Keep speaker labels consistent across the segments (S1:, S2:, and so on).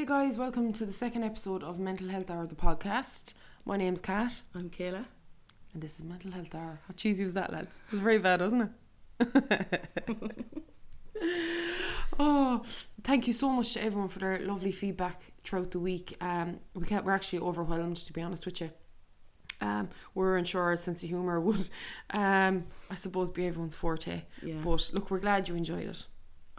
S1: Hey guys, welcome to the second episode of Mental Health Hour, the podcast. My name's Kat,
S2: I'm Kayla.
S1: and this is Mental Health Hour. How cheesy was that, lads? It was very bad, wasn't it? oh, thank you so much to everyone for their lovely feedback throughout the week. Um, we can't, we're actually overwhelmed, to be honest with you. Um, we weren't sure our sense of humour would, um, I suppose, be everyone's forte.
S2: Yeah.
S1: But look, we're glad you enjoyed it.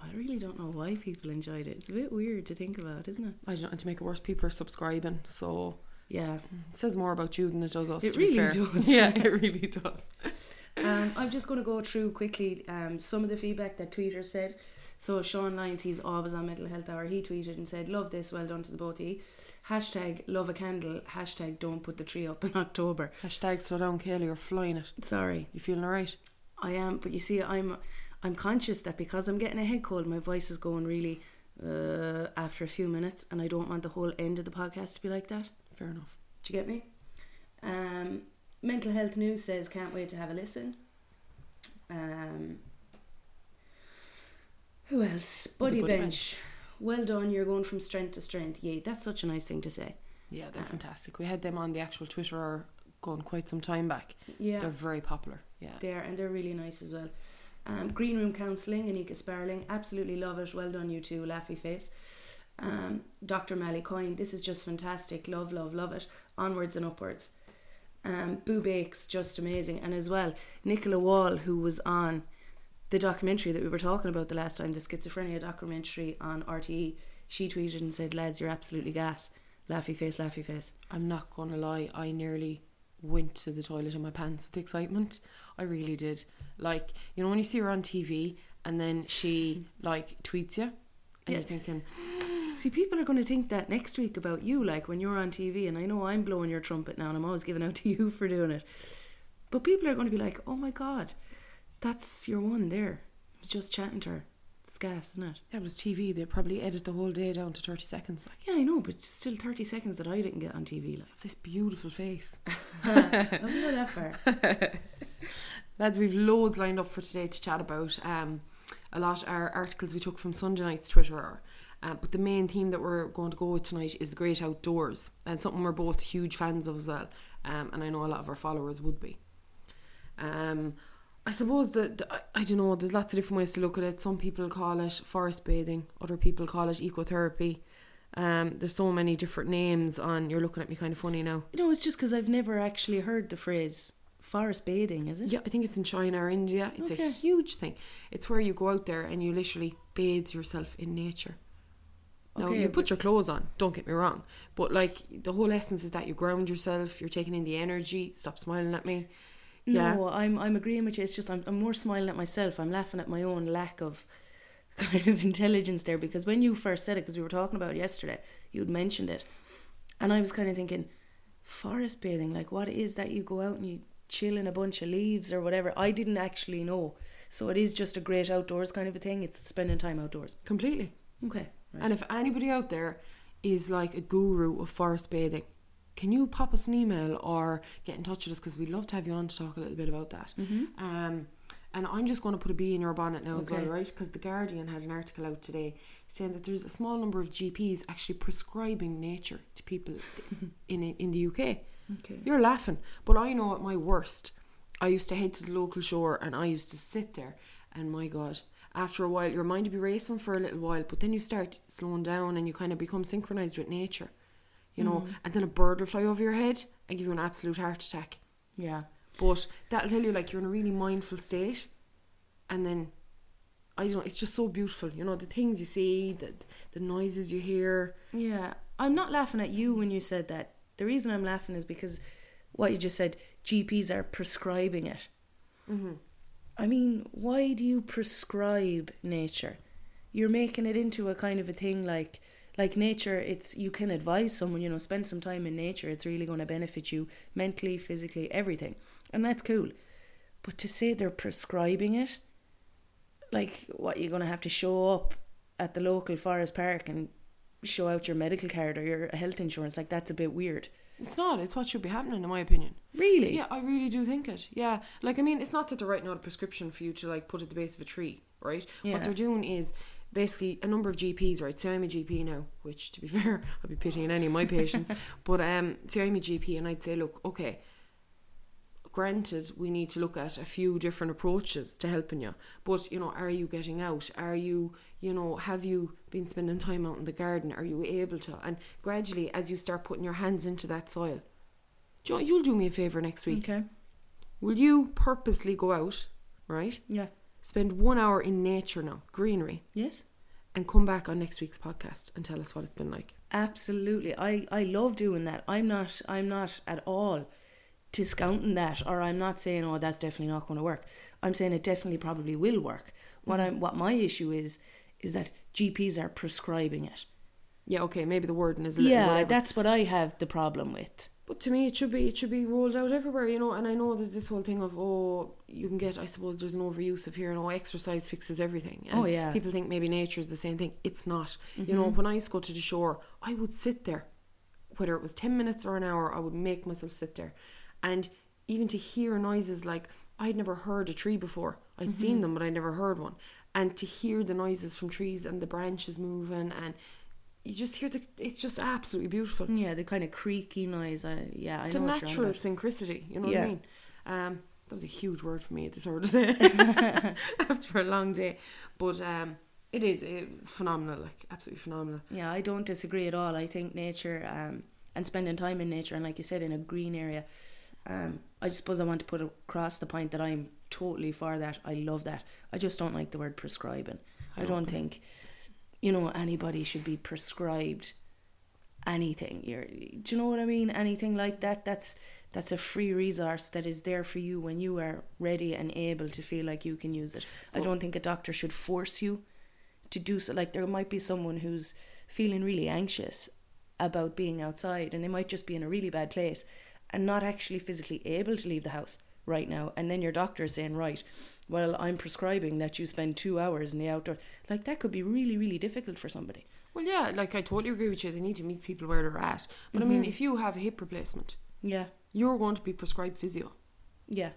S2: I really don't know why people enjoyed it. It's a bit weird to think about, isn't it?
S1: I don't know, and to make it worse, people are subscribing, so
S2: Yeah.
S1: it says more about you than it does us.
S2: It really does.
S1: Yeah, it really does.
S2: Um, I'm just going to go through quickly um, some of the feedback that tweeters said. So Sean Lyons, he's always on Mental Health Hour. He tweeted and said, "Love this. Well done to the both of you." Hashtag love a candle. Hashtag don't put the tree up in October.
S1: Hashtag slow down, Kaylee, you're flying it.
S2: Sorry,
S1: You feeling alright?
S2: I am, but you see, I'm I'm conscious that because I'm getting a head cold, my voice is going really uh, after a few minutes, and I don't want the whole end of the podcast to be like that.
S1: Fair enough.
S2: Do you get me? Um, Mental Health News says can't wait to have a listen. Um, who else? Buddy,
S1: Buddy
S2: Bench. Well done, you're going from strength to strength. Yay, that's such a nice thing to say.
S1: Yeah, they're
S2: Uh,
S1: fantastic. We had them on the actual Twitter going quite some time back.
S2: Yeah,
S1: They're very popular. Yeah.
S2: they are, and they're really nice as well. Um, Green Room Counselling, Anika Sparling, absolutely love it. Well done, you two, laughy face. Um, Dr. Mally Coyne, this is just fantastic. Love, love, love it. Onwards and upwards. Um, Boo Bakes, just amazing. And as well, Nicola Wall, who was on the documentary that we were talking about the last time, the schizophrenia documentary on RTE, she tweeted and said, Lads, you're absolutely gas. Laughy face, laughy face.
S1: I'm not going to lie, I nearly went to the toilet in my pants with excitement. I really did. Like, you know, when you see her on TV and then she, like, tweets you and
S2: Yeah.
S1: you're thinking,
S2: See, people are going to think that next week about you, like when you're on TV, and I know I'm blowing your trumpet now, and I'm always giving out to you for doing it. But people are going to be like, oh my god, that's your one there. I was just chatting to her. It's gas, isn't it?
S1: that was TV. They probably edit the whole day down to 30 seconds. Like,
S2: Yeah, I know, but still 30 seconds that I didn't get on TV. Like,
S1: this beautiful face.
S2: I'll not that far.
S1: Lads, we've loads lined up for today to chat about. Um, a lot are articles we took from Sunday night's Twitter. Uh, but the main theme that we're going to go with tonight is the great outdoors, and something we're both huge fans of as well. Um, and I know a lot of our followers would be. Um, I suppose that I don't know. There's lots of different ways to look at it. Some people call it forest bathing. Other people call it ecotherapy. Um, there's so many different names on. You're looking at me kind of funny now.
S2: You know, it's just because I've never actually heard the phrase forest bathing, is it?
S1: Yeah, I think it's in China or India. It's a huge thing. It's where you go out there and you literally bathe yourself in nature. Now
S2: Okay,
S1: you put your clothes on. Don't get me wrong, but like the whole essence is that you ground yourself. You're taking in the energy. Stop smiling at me. Yeah.
S2: No, I'm I'm agreeing with you. It's just I'm I'm more smiling at myself. I'm laughing at my own lack of kind of intelligence there because when you first said it, because we were talking about it yesterday, you'd mentioned it, and I was kind of thinking, forest bathing, like what is that you go out and you chill in a bunch of leaves or whatever. I didn't actually know, so it is just a great outdoors kind of a thing. It's spending time outdoors.
S1: Completely.
S2: Okay, right.
S1: And if anybody out there is like a guru of forest bathing, can you pop us an email or get in touch with us because we'd love to have you on to talk a little bit about that.
S2: Mm-hmm.
S1: Um, and I'm just going to put a bee in your bonnet now as well, right? Because the Guardian had an article out today saying that there's a small number of GPs actually prescribing nature to people in in the UK.
S2: okay.
S1: You're laughing, but I know at my worst, I used to head to the local shore and I used to sit there, and my God, after a while, your mind would be racing for a little while, but then you start slowing down and you kind of become synchronized with nature, you know, mm. and then a bird will fly over your head and give you an absolute heart attack.
S2: Yeah.
S1: But that'll tell you like you're in a really mindful state, and then I don't know. It's just so beautiful, you know, the things you see, the the noises you hear.
S2: Yeah, I'm not laughing at you when you said that. The reason I'm laughing is because what you just said, GPs are prescribing it.
S1: Mm-hmm.
S2: I mean, why do you prescribe nature? You're making it into a kind of a thing like like nature it's you can advise someone, you know, spend some time in nature. It's really going to benefit you mentally, physically, everything. And that's cool. But to say they're prescribing it like what you're going to have to show up at the local forest park and show out your medical card or your health insurance like that's a bit weird.
S1: It's not. It's what should be happening, in my opinion.
S2: Really?
S1: Yeah, I really do think it. Yeah, like I mean, it's not that they're writing out a prescription for you to like put at the base of a tree, right?
S2: Yeah.
S1: What they're doing is basically a number of GPs, right? Say I'm a GP now, which to be fair, I'd be pitying any of my patients. but um, say I'm a GP, and I'd say, look, okay, granted, we need to look at a few different approaches to helping you. But you know, are you getting out? Are you, you know, have you been spending time out in the garden? Are you able to? And gradually, as you start putting your hands into that soil, you know, you'll do me a favor next week.
S2: Okay.
S1: Will you purposely go out, right?
S2: Yeah.
S1: Spend one hour in nature now, greenery,
S2: Yes.
S1: and come back on next week's podcast and tell us what it's been like.
S2: Absolutely. I, I love doing that. I'm not I'm not at all discounting that or I'm not saying oh that's definitely not going to work. I'm saying it definitely probably will work. What I'm what my issue is is that GPs are prescribing it.
S1: Yeah, okay, maybe the wording is a little
S2: Yeah,
S1: whatever.
S2: that's what I have the problem with.
S1: But to me, it should be it should be rolled out everywhere, you know. And I know there's this whole thing of oh, you can get. I suppose there's an overuse of here. You know, exercise fixes everything. And
S2: Oh, yeah. Mm-hmm.
S1: People think maybe nature is the same thing. It's not. You know, when I used to go to the shore, I would sit there, whether it was ten minutes or an hour. I would make myself sit there, and even to hear noises like I'd never heard a tree before. I'd
S2: Mm-hmm.
S1: seen them, but I'd never heard one. And to hear the noises from trees and the branches moving, and you just hear the. It's just absolutely beautiful
S2: Yeah, the kind of creaky noise. I, yeah,
S1: it's
S2: I
S1: a
S2: know what
S1: natural synchronicity. You know what I mean? Um, that was a huge word for me at this hour today after a long day, but um, it is it's phenomenal, like absolutely phenomenal.
S2: Yeah, I don't disagree at all. I think nature um, and spending time in nature, and like you said, in a green area, um, I suppose I want to put across the point that I'm totally for that. I love that. I just don't like the word prescribing. I,
S1: I
S2: don't think, you know, anybody should be prescribed anything. You're, do you know what I mean? Anything like that. That's that's a free resource that is there for you when you are ready and able to feel like you can use it. I don't think a doctor should force you to do so. Like there might be someone who's feeling really anxious about being outside, and they might just be in a really bad place and not actually physically able to leave the house right now. And then your doctor is saying, right, well, I'm prescribing that you spend two hours in the outdoor. Like that could be really, really difficult for somebody.
S1: Well, yeah, like I totally agree with you. They need to meet people where they're at. But I mean, mm-hmm. if you have a hip replacement,
S2: Yeah,
S1: you're going to be prescribed physio.
S2: yeah,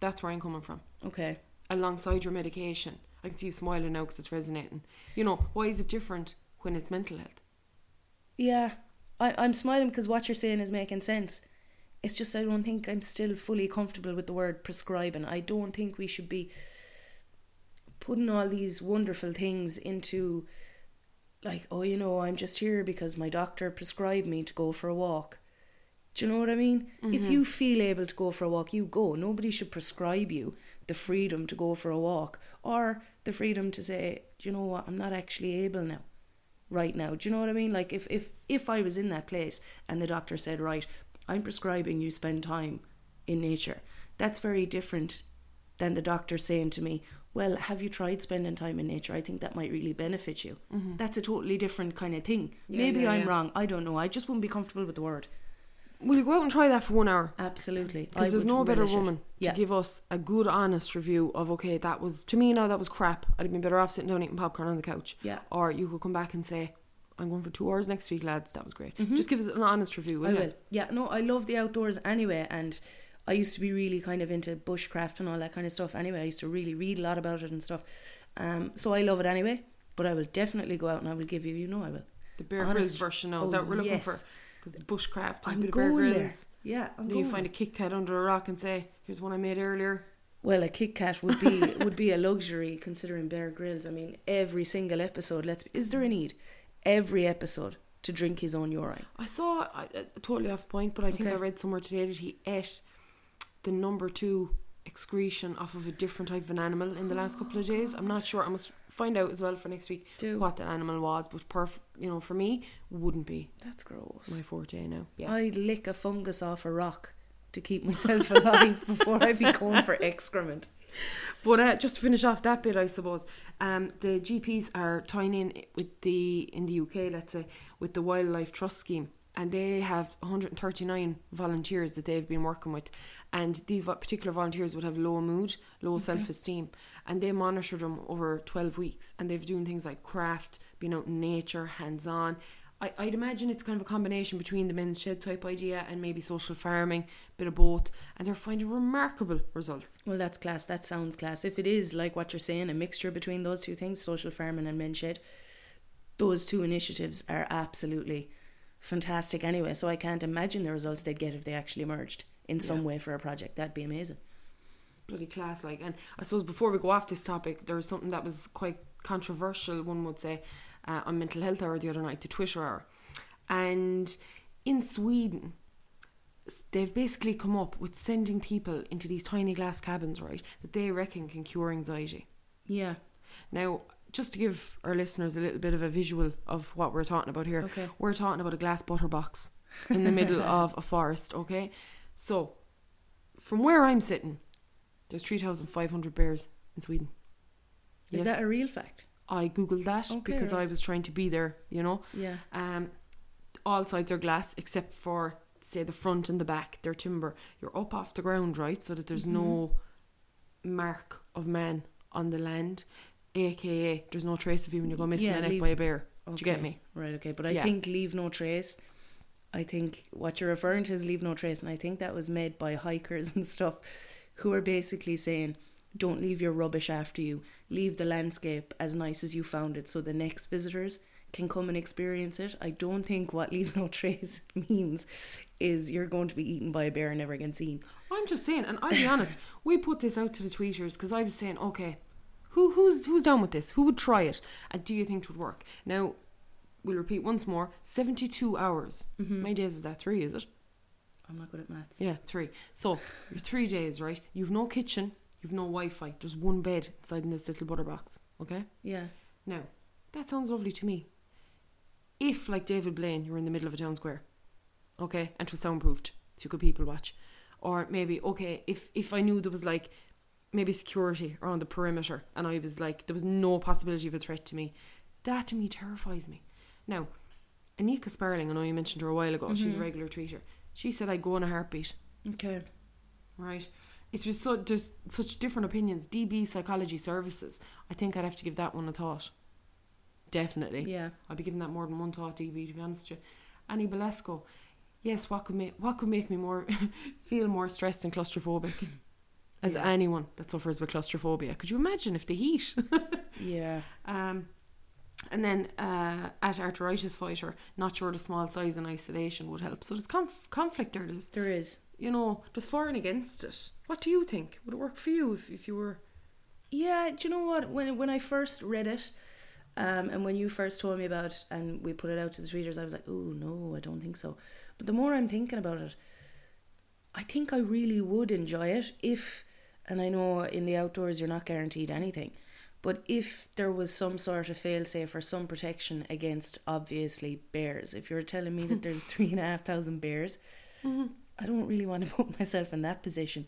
S1: That's where I'm coming from.
S2: okay.
S1: Alongside your medication, I can see you smiling now because it's resonating. You know, why is it different when it's mental health?
S2: Yeah, I, I'm smiling because what you're saying is making sense. It's just I don't think I'm still fully comfortable with the word prescribing. I don't think we should be putting all these wonderful things into like, oh, you know, I'm just here because my doctor prescribed me to go for a walk. Do you know what I mean? If mm-hmm. you feel able to go for a walk, you go. Nobody should prescribe you the freedom to go for a walk or the freedom to say, do you know what, I'm not actually able now right now. Do you know what I mean? Like if if if I was in that place and the doctor said, "Right, I'm prescribing you spend time in nature." That's very different than the doctor saying to me, "Well, have you tried spending time in nature? I think that might really benefit you." Mm-hmm. That's a totally different kind of thing.
S1: Yeah,
S2: Maybe
S1: yeah,
S2: I'm
S1: yeah.
S2: wrong. I don't know. I just wouldn't be comfortable with the word.
S1: Will you go out and try that for one hour?
S2: Absolutely.
S1: Because there's no better
S2: it.
S1: woman to give us a good, honest review of okay, that was to me now that was crap. I'd have been better off sitting down eating popcorn on the couch.
S2: Yeah.
S1: Or you could come back and say, "I'm going for two hours next week, lads. That was great." Just give us an honest review. Will
S2: Mm-hmm. I will. Yeah, no, I love the outdoors anyway, and I used to be really kind of into bushcraft and all that kind of stuff. Anyway, I used to really read a lot about it and stuff. Um, so I love it anyway. But I will definitely go out and I will give you. You know, I will.
S1: The Bear Grylls version now is that
S2: Oh,
S1: what we're looking
S2: yes.
S1: for? Because bushcraft,
S2: I'm
S1: bit of Bear
S2: going there.
S1: Grylls.
S2: Yeah, I'm
S1: Then you find a. Kit Kat under a rock and say, "Here's one I made earlier."
S2: Well, a Kit Kat would be would be a luxury considering Bear Grylls. I mean, every single episode. Let's. Is there a need? Every episode to drink his own urine.
S1: I saw I, uh, totally off point, but I think I read somewhere today that he ate the number two excretion off of a different type of an animal in the last couple of days. I'm not sure. I must find out as well for next week
S2: Do.
S1: what that animal was. But perf, you know, for me, wouldn't be
S2: That's gross.
S1: my forte now. Yeah,
S2: I'd lick a fungus off a rock to keep myself alive before I'd be going for excrement.
S1: But uh, just to finish off that bit, I suppose um, the GPs are tying in with the in the UK, let's say, with the Wildlife Trust Scheme, and they have 139 volunteers that they've been working with, and these particular volunteers would have low mood, low self-esteem, and they monitor them over 12 weeks, and they've doing things like craft, being out in nature, hands-on. I, I'd imagine it's kind of a combination between the men's shed type idea and maybe social farming, bit of both, and they're finding remarkable results.
S2: Well, that's class. That sounds class. If it is like what you're saying, a mixture between those two things, social farming and men's shed, those two initiatives are absolutely fantastic anyway. So I can't imagine the results they'd get if they actually merged in some
S1: Yeah.
S2: way for a project. That'd be amazing.
S1: bloody class like and I suppose before we go off this topic there was something that was quite controversial one would say uh, on mental health hour the other night the Twitter hour and in Sweden they've basically come up with sending people into these tiny glass cabins right that they reckon can cure anxiety
S2: Yeah.
S1: now just to give our listeners a little bit of a visual of what we're talking about here
S2: Okay.
S1: we're talking about a glass butter box in the middle of a forest okay so from where I'm sitting there's 3,500 bears in Sweden
S2: Is
S1: Yes.
S2: that a real fact?
S1: I googled that
S2: Okay,
S1: because
S2: right.
S1: I was trying to be there, you know.
S2: Yeah.
S1: Um, all sides are glass except for say the front and the back. They're timber. You're up off the ground, right, so that there's no
S2: Mm-hmm.
S1: mark of man on the land, aka there's no trace of you when you go missing
S2: Yeah, leave-
S1: by a bear. Do you get me?
S2: Right, okay. But I
S1: Yeah.
S2: think leave no trace. I think what you're referring to is leave no trace, and I think that was made by hikers and stuff who are basically saying, don't leave your rubbish after you. Leave the landscape as nice as you found it so the next visitors can come and experience it. I don't think what leave no trace means is you're going to be eaten by a bear and never again seen.
S1: I'm just saying, and I'll be honest, we put this out to the tweeters because I was saying, okay, who who's who's down with this? Who would try it? And do you think it would work? Now, we'll repeat once more: seventy-two hours.
S2: Mm-hmm.
S1: My days is that three? Is it?
S2: I'm not good at maths.
S1: Yeah, three. So you're three days, right? You've no kitchen, you've no Wi-Fi. There's one bed inside in this little butter box. Okay.
S2: Yeah.
S1: Now, that sounds lovely to me. If, like David Blaine, you're in the middle of a town square, okay, and it was soundproofed, so you could people watch, or maybe okay, if if I knew there was like maybe security around the perimeter, and I was like there was no possibility of a threat to me, that to me terrifies me. Now, Anika Sparling, I know you mentioned her a while ago. She's a mm-hmm. regular tweeter. She said I'd go in a heartbeat
S2: Okay.
S1: right? It was so there's such different opinions. DB Psychology Services. I think I'd have to give that one a thought. Definitely.
S2: Yeah.
S1: I'd be giving that more than one thought, DB, to be honest with you. Annie Belasco. Yes, what could make what could make me more feel more stressed and claustrophobic? As
S2: Yeah.
S1: anyone that suffers with claustrophobia. Could you imagine if the heat?
S2: Yeah.
S1: Um, and then uh, at arthritis fighter, not sure the small size and isolation would help. So there's conf- conflict there. There's
S2: There is.
S1: You know, there's for and against it. What do you think? Would it work for you if, if you were?
S2: Yeah, do you know what? When when I first read it, um, and when you first told me about it, and we put it out to the readers, I was like, oh no, I don't think so. But the more I'm thinking about it, I think I really would enjoy it if, and I know in the outdoors you're not guaranteed anything, but if there was some sort of failsafe or some protection against obviously bears, if you're telling me that there's three and a half thousand bears, I don't really want to put myself in that position.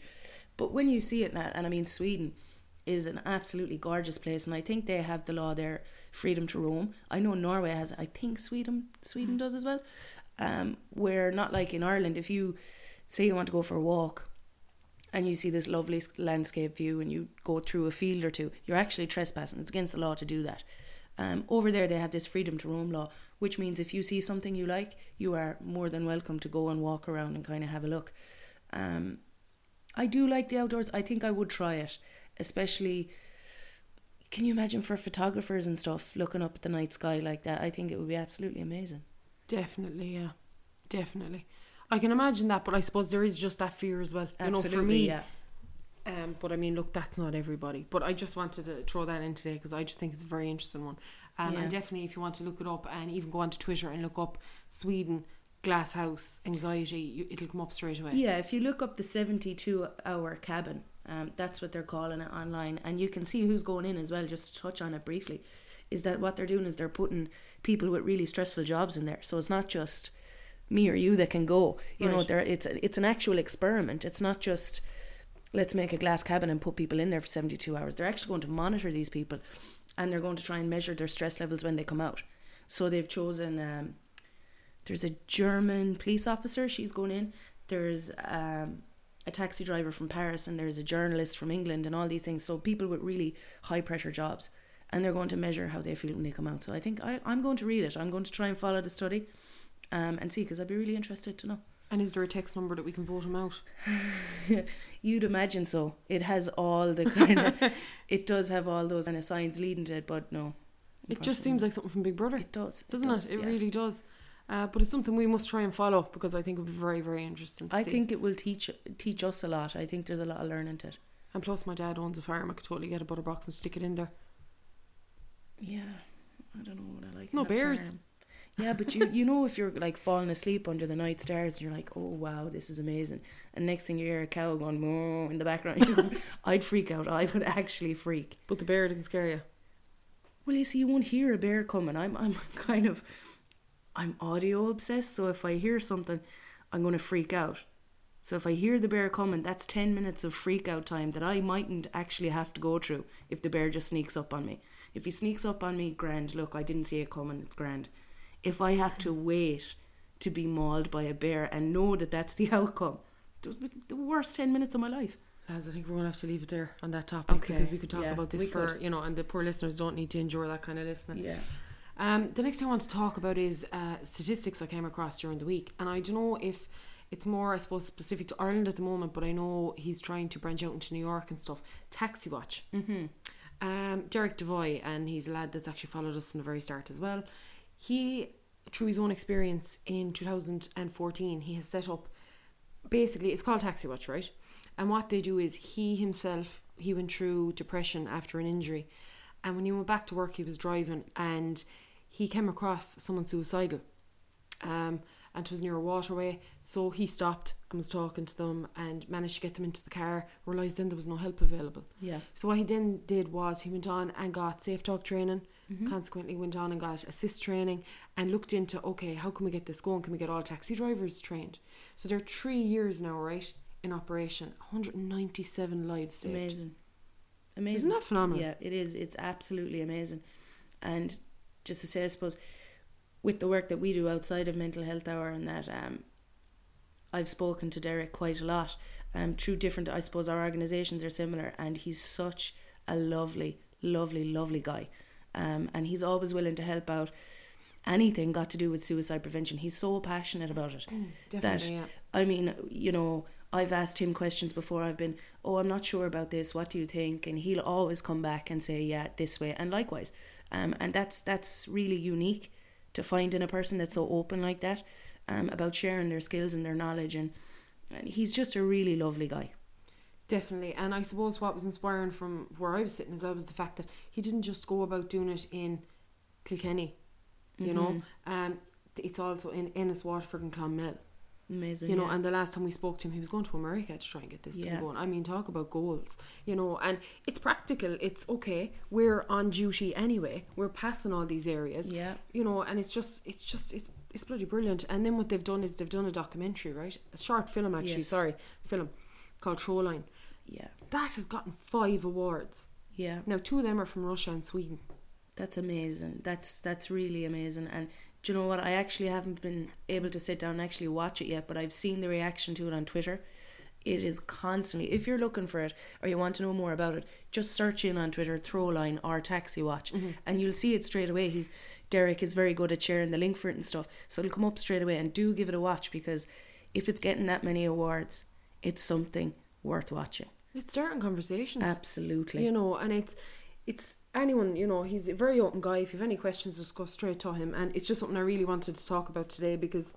S2: But when you see it now, and I mean Sweden is an absolutely gorgeous place, and I think they have the law there, freedom to roam. I know Norway has. I think Sweden Sweden does as well. Um, where not like in Ireland, if you say you want to go for a walk, and you see this lovely landscape view, and you go through a field or two, you're actually trespassing. It's against the law to do that. Um, over there, they have this freedom to roam law, which means if you see something you like, you are more than welcome to go and walk around and kind of have a look. Um, I do like the outdoors. I think I would try it, especially. Can you imagine for photographers and stuff looking up at the night sky like that? I think it would be absolutely amazing.
S1: Definitely, yeah, definitely. I can imagine that, but I suppose there is just that fear as well. You know, for me,
S2: yeah.
S1: Um, but I mean, look, that's not everybody. But I just wanted to throw that in today because I just think it's a very interesting one. Um,
S2: Yeah.
S1: And definitely, if you want to look it up and even go onto Twitter and look up Sweden glass house anxiety, you, it'll come up straight away.
S2: Yeah, if you look up the 72 hour cabin, um, that's what they're calling it online, and you can see who's going in as well, just to touch on it briefly. Is that what they're doing is they're putting people with really stressful jobs in there. So it's not just me or you that can go. You know,
S1: Right.
S2: there it's it's an actual experiment. It's not just let's make a glass cabin and put people in there for 72 hours. They're actually going to monitor these people and they're going to try and measure their stress levels when they come out. So they've chosen um, there's a German police officer, she's going in. There's um, a taxi driver from Paris and there's a journalist from England and all these things. So people with really high pressure jobs. and they're going to measure how they feel when they come out. So I think I, I'm going to read it. I'm going to try and follow the study um, and see because I'd be really interested to know.
S1: And is there a text number that we can vote him out?
S2: You'd imagine so. It has all the kind of, it does have all those kind of signs leading to it, but no.
S1: It just seems like something from Big Brother,
S2: it does,
S1: doesn't
S2: does,
S1: it? It
S2: yeah.
S1: really does. Uh, but it's something we must try and follow because I think it would be very, very interesting to
S2: I
S1: see.
S2: think it will teach teach us a lot. I think there's a lot of learning to it.
S1: And plus, my dad owns a farm. I could totally get a butter box and stick it in there.
S2: Yeah, I don't know what I like.
S1: No bears.
S2: farm. Yeah, but you you know if you're like falling asleep under the night stars and you're like, oh wow, this is amazing, and next thing you hear a cow going moo in the background, going, I'd freak out. I would actually freak.
S1: But the bear didn't scare you.
S2: Well, you see, you won't hear a bear coming. I'm I'm kind of I'm audio obsessed, so if I hear something, I'm going to freak out. So if I hear the bear coming, that's 10 minutes of freak out time that I mightn't actually have to go through if the bear just sneaks up on me. If he sneaks up on me, grand, look, I didn't see it coming, it's grand. If I have to wait to be mauled by a bear and know that that's the outcome, it would be the worst 10 minutes of my life.
S1: As I think we're going to have to leave it there on that topic
S2: Okay,
S1: because we could talk
S2: yeah,
S1: about this for,
S2: could.
S1: you know, and the poor listeners don't need to endure that kind of listening.
S2: Yeah.
S1: Um, the next thing I want to talk about is uh, statistics I came across during the week. And I don't know if it's more, I suppose, specific to Ireland at the moment, but I know he's trying to branch out into New York and stuff. Taxi Watch.
S2: Mm-hmm.
S1: Um, Derek Devoy, and he's a lad that's actually followed us from the very start as well. He, through his own experience in 2014, he has set up basically, it's called Taxi Watch, right? And what they do is he himself, he went through depression after an injury. And when he went back to work, he was driving and he came across someone suicidal. Um, and it was near a waterway. So he stopped and was talking to them and managed to get them into the car. Realised then there was no help available.
S2: Yeah.
S1: So what he then did was he went on and got safeTALK training.
S2: Mm-hmm.
S1: Consequently, went on and got ASIST training and looked into okay, how can we get this going? Can we get all taxi drivers trained? So they're three years now, right, in operation. 197 lives saved.
S2: Amazing. Amazing.
S1: Isn't that phenomenal?
S2: Yeah, it is. It's absolutely amazing. And just to say, I suppose, with the work that we do outside of Mental Health Hour and that, um, I've spoken to Derek quite a lot. Um, through different, I suppose our organisations are similar, and he's such a lovely, lovely, lovely guy. Um, and he's always willing to help out anything got to do with suicide prevention. He's so passionate about it.
S1: Definitely, yeah.
S2: I mean, you know, I've asked him questions before. I've been, oh, I'm not sure about this. What do you think? And he'll always come back and say, yeah, this way, and likewise. Um, and that's that's really unique to find in a person that's so open like that um, about sharing their skills and their knowledge. And, and he's just a really lovely guy.
S1: Definitely. And I suppose what was inspiring from where I was sitting as well was the fact that he didn't just go about doing it in Kilkenny, you know. Um, it's also in Ennis, Waterford, and Clonmel.
S2: Amazing.
S1: you know
S2: yeah.
S1: and the last time we spoke to him he was going to america to try and get this thing going i mean talk about goals you know and it's practical it's okay we're on duty anyway we're passing all these areas
S2: Yeah.
S1: you know and it's just it's just it's it's bloody brilliant and then what they've done is they've done a documentary right a short film actually
S2: Yes.
S1: sorry film called Throwline
S2: yeah.
S1: that has gotten five awards
S2: Yeah.
S1: now two of them are from russia and sweden
S2: That's amazing. That's that's really amazing. And do you know what? I actually haven't been able to sit down and actually watch it yet, but I've seen the reaction to it on Twitter. It is constantly. If you're looking for it or you want to know more about it, just search in on Twitter Throwline or Taxi Watch, mm-hmm. and you'll see it straight away. He's Derek is very good at sharing the link for it and stuff, so it'll come up straight away. And do give it a watch because if it's getting that many awards, it's something worth watching.
S1: It's starting conversations
S2: Absolutely.
S1: you know and it's it's anyone you know he's a very open guy if you have any questions just go straight to him and it's just something i really wanted to talk about today because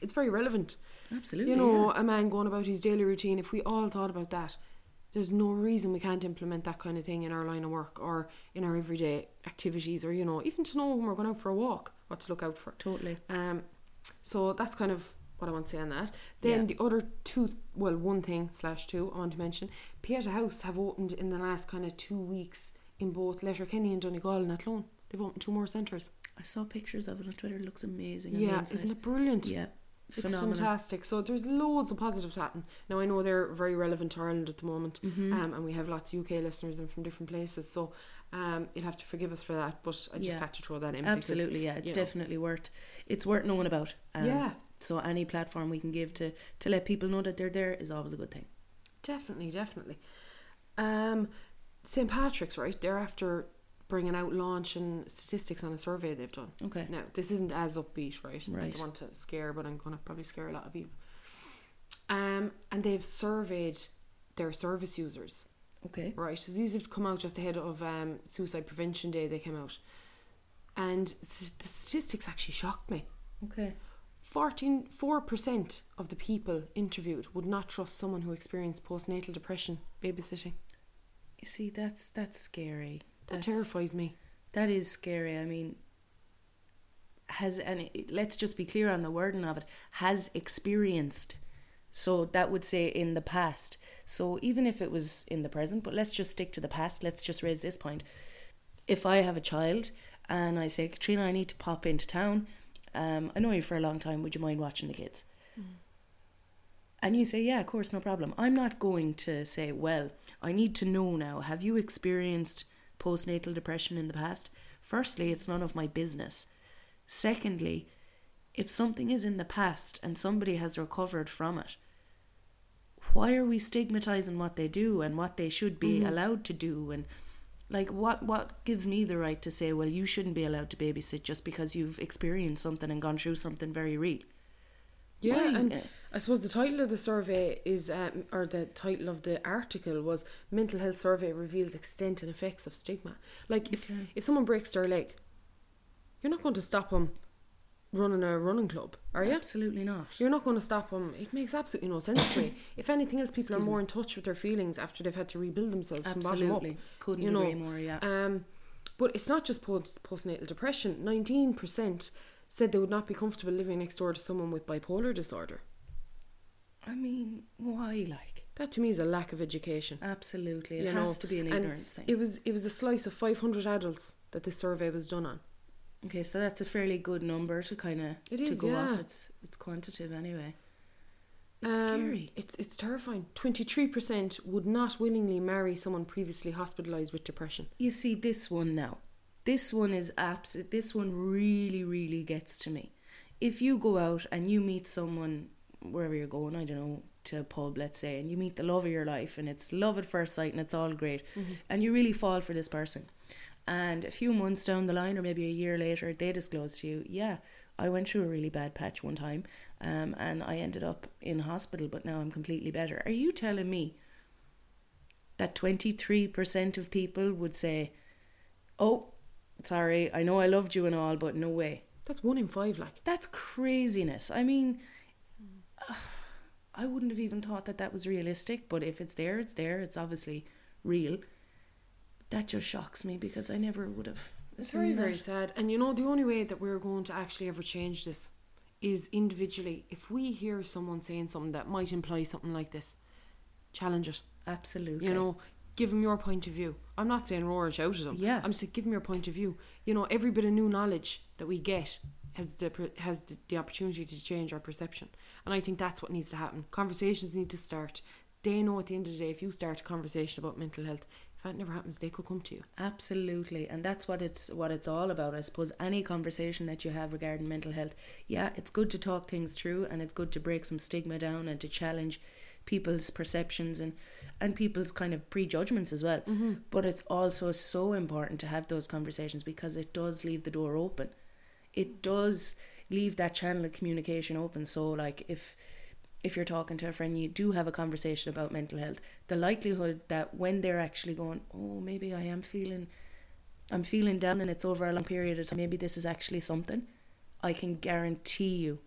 S1: it's very relevant
S2: Absolutely.
S1: you know
S2: yeah.
S1: a man going about his daily routine if we all thought about that there's no reason we can't implement that kind of thing in our line of work or in our everyday activities or you know even to know when we're going out for a walk what to look out for
S2: totally.
S1: um, so that's kind of what I want to say on that. Then
S2: Yeah.
S1: the other two, well, one thing slash two I want to mention, Pieta House have opened in the last kind of two weeks in both Letterkenny and Donegal and Athlone. They've opened two more centres.
S2: I saw pictures of it on Twitter. It looks amazing.
S1: Yeah, isn't it brilliant?
S2: Yeah,
S1: It's
S2: phenomenal.
S1: fantastic. So there's loads of positives happening. Now I know they're very relevant to Ireland at the moment,
S2: Mm-hmm.
S1: um, and we have lots of UK listeners and from different places. So um, you'll have to forgive us for that, but I just
S2: Yeah.
S1: had to throw that in. because,
S2: Absolutely, yeah. It's
S1: you know.
S2: definitely worth. It's worth knowing about. Um,
S1: Yeah.
S2: So any platform we can give to to let people know that they're there is always a good thing.
S1: Definitely, definitely. Um, St. Patrick's, right? They're after bringing out launching statistics on a survey they've done.
S2: Okay.
S1: Now, this isn't as upbeat, right?
S2: right.
S1: I don't want to scare, but I'm going to probably scare a lot of people. Um, and they've surveyed their service users,
S2: Okay.
S1: right? So these have come out just ahead of um, Suicide Prevention Day. They came out, and s- the statistics actually shocked me.
S2: Okay.
S1: 14% of the people interviewed would not trust someone who experienced postnatal depression babysitting.
S2: You see, that's that's scary.
S1: That
S2: That's,
S1: terrifies me.
S2: That is scary. I mean, has and let's just be clear on the wording of it. Has experienced. So that would say in the past. So even if it was in the present, but let's just stick to the past. Let's just raise this point. If I have a child and I say, Katrina, I need to pop into town. Um, I know you for a long time. Would you mind watching the kids? And you say, yeah, of course, no problem. I'm not going to say, well, I need to know now. Have you experienced postnatal depression in the past? Firstly, it's none of my business. Secondly, if something is in the past and somebody has recovered from it, why are we stigmatizing what they do and what they should be allowed to do and like what what gives me the right to say well you shouldn't be allowed to babysit just because you've experienced something and gone through something very real
S1: Yeah,
S2: Why?
S1: and I suppose the title of the survey is, um, or the title of the article was "Mental Health Survey Reveals Extent and Effects of Stigma." Like, if
S2: Okay.
S1: if someone breaks their leg, you're not going to stop them running a running club, are you?
S2: absolutely not
S1: You're not going to stop them. It makes absolutely no sense to me. If anything else, people are
S2: Excuse me.
S1: more in touch with their feelings after they've had to rebuild themselves from bottom up.
S2: absolutely couldn't
S1: you know,
S2: agree more yeah
S1: Um, but it's not just post postnatal depression. Nineteen percent said they would not be comfortable living next door to someone with bipolar disorder.
S2: i mean why like
S1: That to me is a lack of education.
S2: absolutely it
S1: You
S2: has
S1: know,
S2: to be an
S1: and
S2: ignorance thing
S1: It was it was a slice of five hundred adults that this survey was done on.
S2: Okay so that's a fairly good number to kind of to go off it's it's quantitative anyway it's
S1: Um,
S2: scary
S1: It's it's terrifying. Twenty three percent would not willingly marry someone previously hospitalized with depression.
S2: You see this one now. This one is absolute. This one really, really gets to me. If you go out and you meet someone wherever you're going, I don't know, to a pub, let's say, and you meet the love of your life, and it's love at first sight, and it's all great, and you really fall for this person, and a few months down the line, or maybe a year later, they disclose to you, yeah, I went through a really bad patch one time, um, and I ended up in hospital, but now I'm completely better. Are you telling me that 23% of people would say, oh, sorry, I know I loved you and all, but no way.
S1: That's one in five. Like
S2: That's craziness. I mean, I wouldn't have even thought that that was realistic, but if it's there, it's there. It's obviously real. That just shocks me because I never would have.
S1: It's very,
S2: assumed
S1: very sad. And you know, the only way that we're going to actually ever change this is individually. If we hear someone saying something that might imply something like this, challenge it.
S2: Absolutely.
S1: You know, give them your point of view. I'm not saying roar shout at them.
S2: Yeah.
S1: I'm just saying give them your point of view. You know, every bit of new knowledge that we get has the has the, the opportunity to change our perception. And I think that's what needs to happen. Conversations need to start. They know at the end of the day, if you start a conversation about mental health, if that never happens, they could come to you.
S2: Absolutely, and that's what it's what it's all about. I suppose any conversation that you have regarding mental health, yeah, it's good to talk things through, and it's good to break some stigma down and to challenge people's perceptions and and people's kind of prejudgments as well. Mm-hmm. But it's also so important to have those conversations because it does leave the door open. It does leave that channel of communication open. So, like if if you're talking to a friend, you do have a conversation about mental health, the likelihood that when they're actually going, oh, maybe I am feeling, I'm feeling down and it's over a long period of time, maybe this is actually something, I can guarantee you,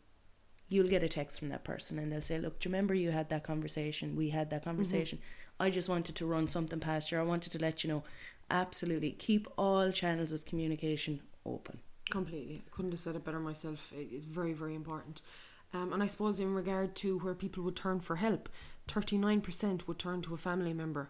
S2: you'll get a text from that person and they'll say, look, do you remember you had that conversation? We had that mm-hmm. conversation. I just wanted to run something past you. I wanted to let you know. Absolutely. Keep all channels of communication open.
S1: Completely. I couldn't have said it better myself. It is very, very important. Um, and I suppose in regard to where people would turn for help, 39% would turn to a family member,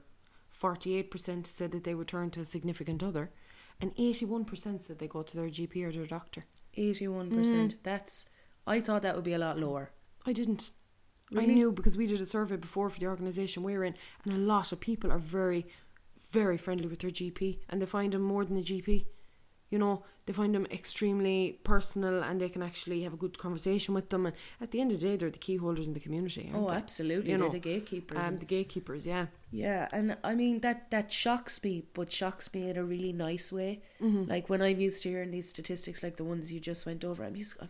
S1: 48% said that they would turn to a significant other, and 81% said they go to their GP or their doctor.
S2: 81%. That's, I thought that would be a lot lower.
S1: I didn't. I
S2: Really?
S1: knew because we did a survey before for the organisation we're in, and a lot of people are very, very friendly with their GP, and they find them more than the GP. You know, they find them extremely personal and they can actually have a good conversation with them. And at the end of the day, they're the key holders in the community.
S2: Oh,
S1: they?
S2: absolutely.
S1: You
S2: They're
S1: know,
S2: the gatekeepers.
S1: Um, the gatekeepers, yeah.
S2: Yeah, and I mean that that shocks me, but shocks me in a really nice way. Like when I'm used to hearing these statistics, like the ones you just went over, I'm used. I,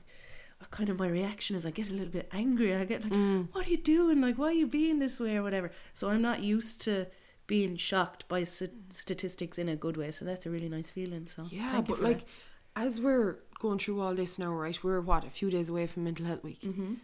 S2: I kind of my reaction is I get a little bit angry. I get like, "What are you doing? Like, why are you being this way or whatever?" So I'm not used to being shocked by st- statistics in a good way. So that's a really nice feeling. So
S1: Yeah, but like, as we're going through all this now, right? We're what a few days away from Mental Health Week.
S2: Mm-hmm.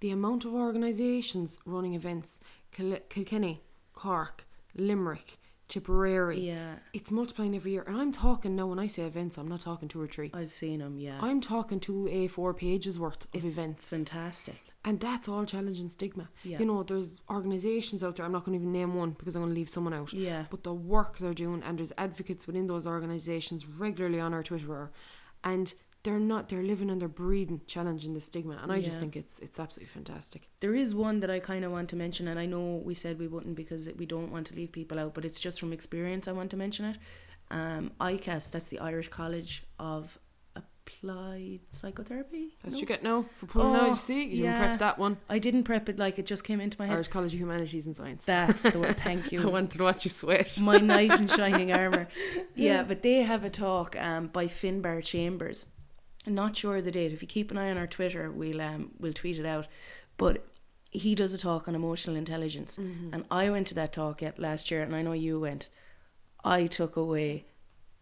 S1: The amount of organisations running events, Kil- Kilkenny, Cork, Limerick, Tipperary.
S2: Yeah.
S1: It's multiplying every year. And I'm talking now. When I say events, I'm not talking two or three.
S2: I've seen them. Yeah,
S1: I'm talking two A4 pages worth of
S2: It's
S1: events.
S2: fantastic.
S1: And that's all challenging stigma.
S2: Yeah.
S1: You know, there's organisations out there, I'm not going to even name one because I'm going to leave someone out.
S2: Yeah,
S1: But the work they're doing, and there's advocates within those organisations regularly on our Twitter, and they're not, they're living and they're breathing, challenging the stigma. And I just think it's it's absolutely fantastic.
S2: There is one that I kind of want to mention, and I know we said we wouldn't because we don't want to leave people out, but it's just from experience I want to mention it. Um, ICAS, that's the Irish College of Applied Psychotherapy.
S1: That's
S2: No?
S1: you get now for pulling out,
S2: Oh,
S1: you see? You
S2: yeah.
S1: didn't prep that one.
S2: I didn't prep it like it just came into my head.
S1: Irish College of Humanities and Science.
S2: That's the one. Thank you.
S1: I wanted to watch you sweat.
S2: my knight in shining armor. Yeah, but they have a talk um, by Finbar Chambers. I'm not sure of the date. If you keep an eye on our Twitter, we'll um, we'll tweet it out. But he does a talk on emotional intelligence, and I went to that talk yet last year, and I know you went. I took away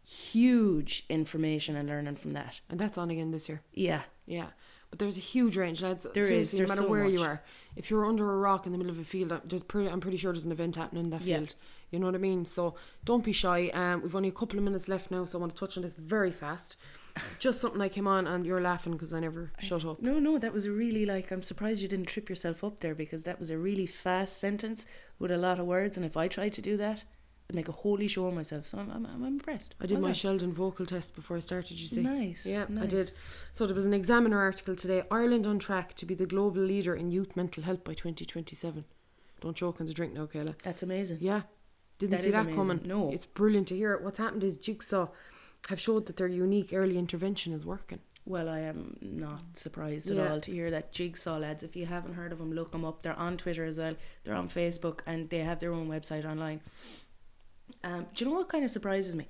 S2: huge information and learning from that.
S1: And that's on again this year.
S2: Yeah,
S1: Yeah. But there's a huge range, lads.
S2: There is, there's
S1: no matter
S2: so
S1: where you are. If you're under a rock in the middle of a field, uh, there's pretty, I'm pretty sure there's an event happening in that
S2: Yeah.
S1: field. You know what I mean? So don't be shy. Um, we've only a couple of minutes left now, so I want to touch on this very fast. Just something I came on, and you're laughing because I never shut up.
S2: no, no, that was a really like. I'm surprised you didn't trip yourself up there because that was a really fast sentence with a lot of words, and if I tried to do that, Make a holy show of myself. So I'm, I'm, I'm impressed.
S1: I did
S2: Well
S1: my
S2: done.
S1: Sheldon vocal test before I started, you see.
S2: Nice.
S1: Yeah, I did. So there was an Examiner article today Ireland on track to be the global leader in youth mental health by 2027. Don't choke on the drink now, Kayla.
S2: That's amazing.
S1: Yeah. Didn't
S2: That
S1: see that
S2: amazing.
S1: coming.
S2: No.
S1: It's brilliant to hear it. What's happened is Jigsaw have showed that their unique early intervention is working.
S2: Well, I am not surprised at
S1: Yeah.
S2: all to hear that Jigsaw lads. If you haven't heard of them, look them up. They're on Twitter as well. They're on Facebook and they have their own website online. Um, do you know what kind of surprises me?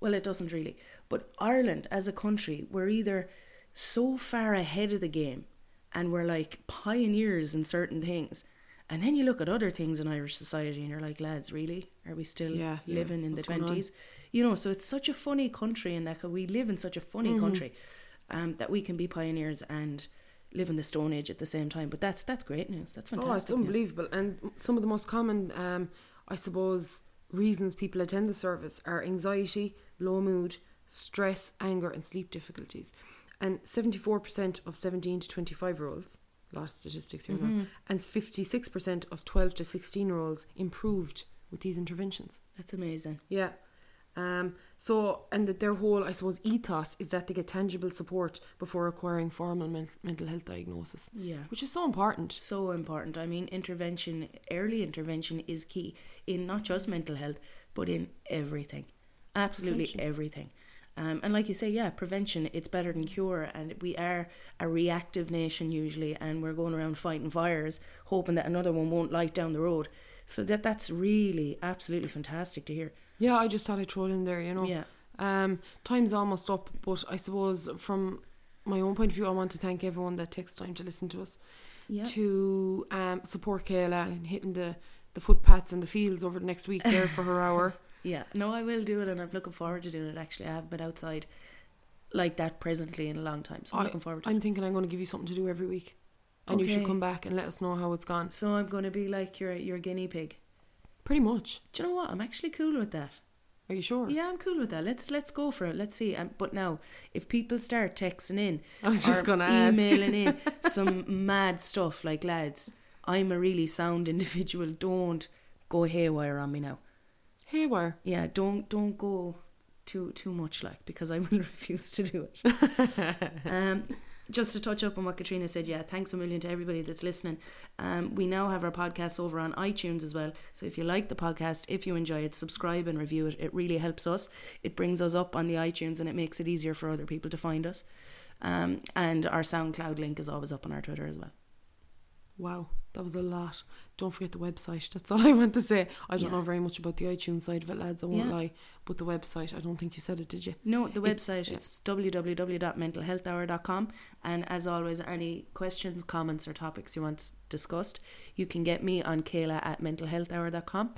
S2: Well, it doesn't really. But Ireland as a country, we're either so far ahead of the game and we're like pioneers in certain things. And then you look at other things in Irish society and you're like, lads, really? Are we still
S1: Yeah, yeah.
S2: living in
S1: What's
S2: the 20s? You know, so it's such a funny country in that we live in such a funny
S1: Mm-hmm.
S2: country um, that we can be pioneers and live in the Stone Age at the same time. But that's that's great news. That's fantastic.
S1: Oh, it's
S2: news.
S1: unbelievable. And some of the most common, um, I suppose, reasons people attend the service are anxiety, low mood, stress, anger, and sleep difficulties. And 74% of 17 to 25 year olds, a lot of statistics here
S2: Mm-hmm.
S1: now, and 56% of 12 to 16 year olds improved with these interventions.
S2: That's amazing.
S1: Yeah. Um, so, and that their whole, I suppose, ethos is that they get tangible support before acquiring formal men- mental health diagnosis,
S2: Yeah.
S1: which is so important.
S2: So important. I mean, intervention, early intervention is key in not just mental health, but in everything. Absolutely
S1: Prevention.
S2: everything. Um, and like you say, yeah, prevention, it's better than cure. And we are a reactive nation usually, and we're going around fighting fires, hoping that another one won't light down the road. So that that's really absolutely fantastic to hear.
S1: Yeah, I just thought I'd throw it in there, you know.
S2: Yeah.
S1: Um, time's almost up, but I suppose from my own point of view, I want to thank everyone that takes time to listen to us,
S2: Yeah.
S1: to um, support Kayla and hitting the, the footpaths and the fields over the next week there for her hour.
S2: Yeah, no, I will do it, and I'm looking forward to doing it. Actually, I haven't been outside like that presently in a long time, so I'm
S1: I-
S2: looking forward to. it.
S1: I'm thinking I'm going to give you something to do every week, and you should come back and let us know how it's gone.
S2: So I'm going to be like your your guinea pig.
S1: Pretty much.
S2: Do you know what? I'm actually cool with that.
S1: Are you sure?
S2: Yeah, I'm cool with that. Let's let's go for it. Let's see. Um, but now, if people start texting in,
S1: I was just gonna ask.
S2: emailing in some mad stuff like lads, I'm a really sound individual. Don't go haywire on me now.
S1: Haywire.
S2: Yeah, don't don't go too too much like because I will refuse to do it. um, just to touch up on what Katrina said, yeah, thanks a million to everybody that's listening. Um, we now have our podcast over on iTunes as well. So if you like the podcast, if you enjoy it, subscribe and review it. It really helps us. It brings us up on the iTunes and it makes it easier for other people to find us. Um, and our SoundCloud link is always up on our Twitter as well.
S1: Wow, that was a lot. Don't forget the website. That's all I want to say. I don't
S2: Yeah.
S1: know very much about the iTunes side of it, lads. I won't
S2: Yeah.
S1: lie. But the website, I don't think you said it, did you?
S2: No, the website.
S1: It's- yeah.
S2: it's www.mentalhealthhour.com. And as always, any questions, comments, or topics you want discussed, you can get me on Kayla at mentalhealthhour.com.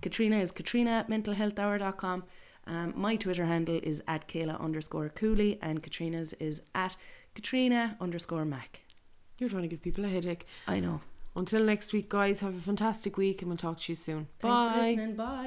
S2: Katrina is Katrina at mentalhealthhour.com. Um, my Twitter handle is at Kayla underscore Cooley, and Katrina's is at Katrina underscore Mac.
S1: You're trying to give people a headache.
S2: I know.
S1: Until next week, guys, have a fantastic week and we'll talk to you soon.
S2: Thanks
S1: Bye.
S2: for listening. Bye.